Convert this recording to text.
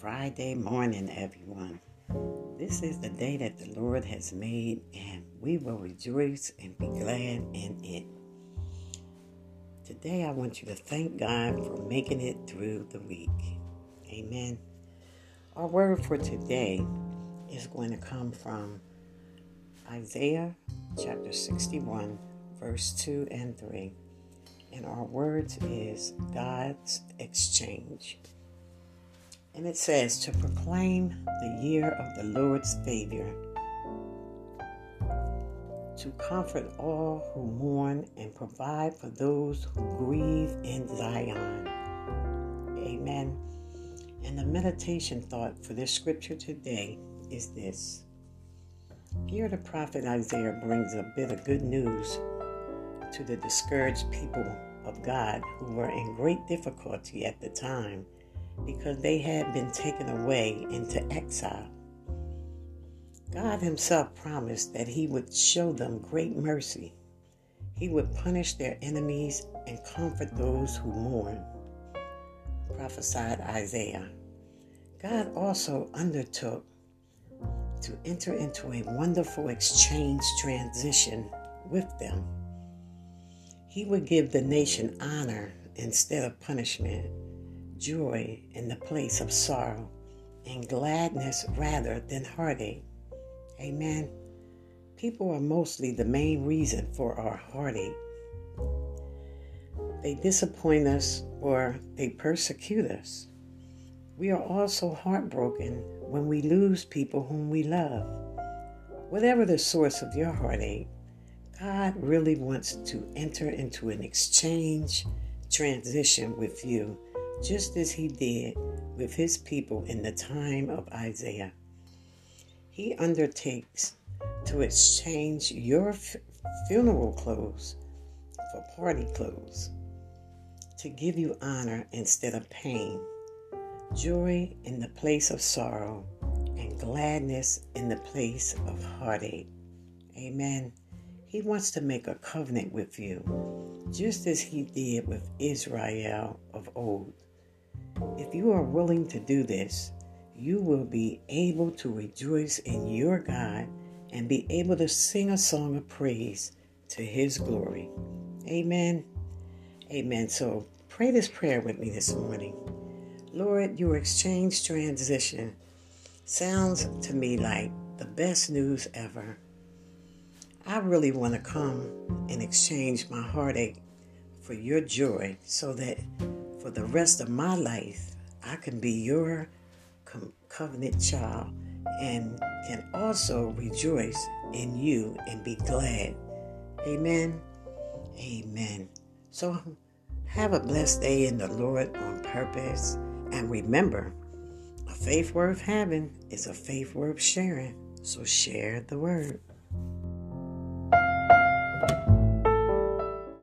Friday morning, everyone. This is the day that the Lord has made, and we will rejoice and be glad in it. Today, I want you to thank God for making it through the week. Amen. Our word for today is going to come from Isaiah chapter 61, verse 2 and 3. And our words is God's exchange. And it says to proclaim the year of the Lord's favor, to comfort all who mourn and provide for those who grieve in Zion. Amen. And the meditation thought for this scripture today is this. Here, the prophet Isaiah brings a bit of good news to the discouraged people of God who were in great difficulty at the time because they had been taken away into exile. God Himself promised that He would show them great mercy. He would punish their enemies and comfort those who mourn. Prophesied Isaiah. God also undertook to enter into a wonderful exchange transition with them. He would give the nation honor instead of punishment joy in the place of sorrow, and gladness rather than heartache. Amen. People are mostly the main reason for our heartache. They disappoint us or they persecute us. We are also heartbroken when we lose people whom we love. Whatever the source of your heartache, God really wants to enter into an exchange transition with you just as he did with his people in the time of Isaiah. He undertakes to exchange your f- funeral clothes for party clothes, to give you honor instead of pain, joy in the place of sorrow, and gladness in the place of heartache. Amen. He wants to make a covenant with you, just as he did with Israel of old. If you are willing to do this, you will be able to rejoice in your God and be able to sing a song of praise to his glory. Amen. Amen. So pray this prayer with me this morning. Lord, your exchange transition sounds to me like the best news ever. I really want to come and exchange my heartache for your joy so that for the rest of my life, I can be your covenant child and can also rejoice in you and be glad. Amen. Amen. So have a blessed day in the Lord on purpose. And remember, a faith worth having is a faith worth sharing. So share the word.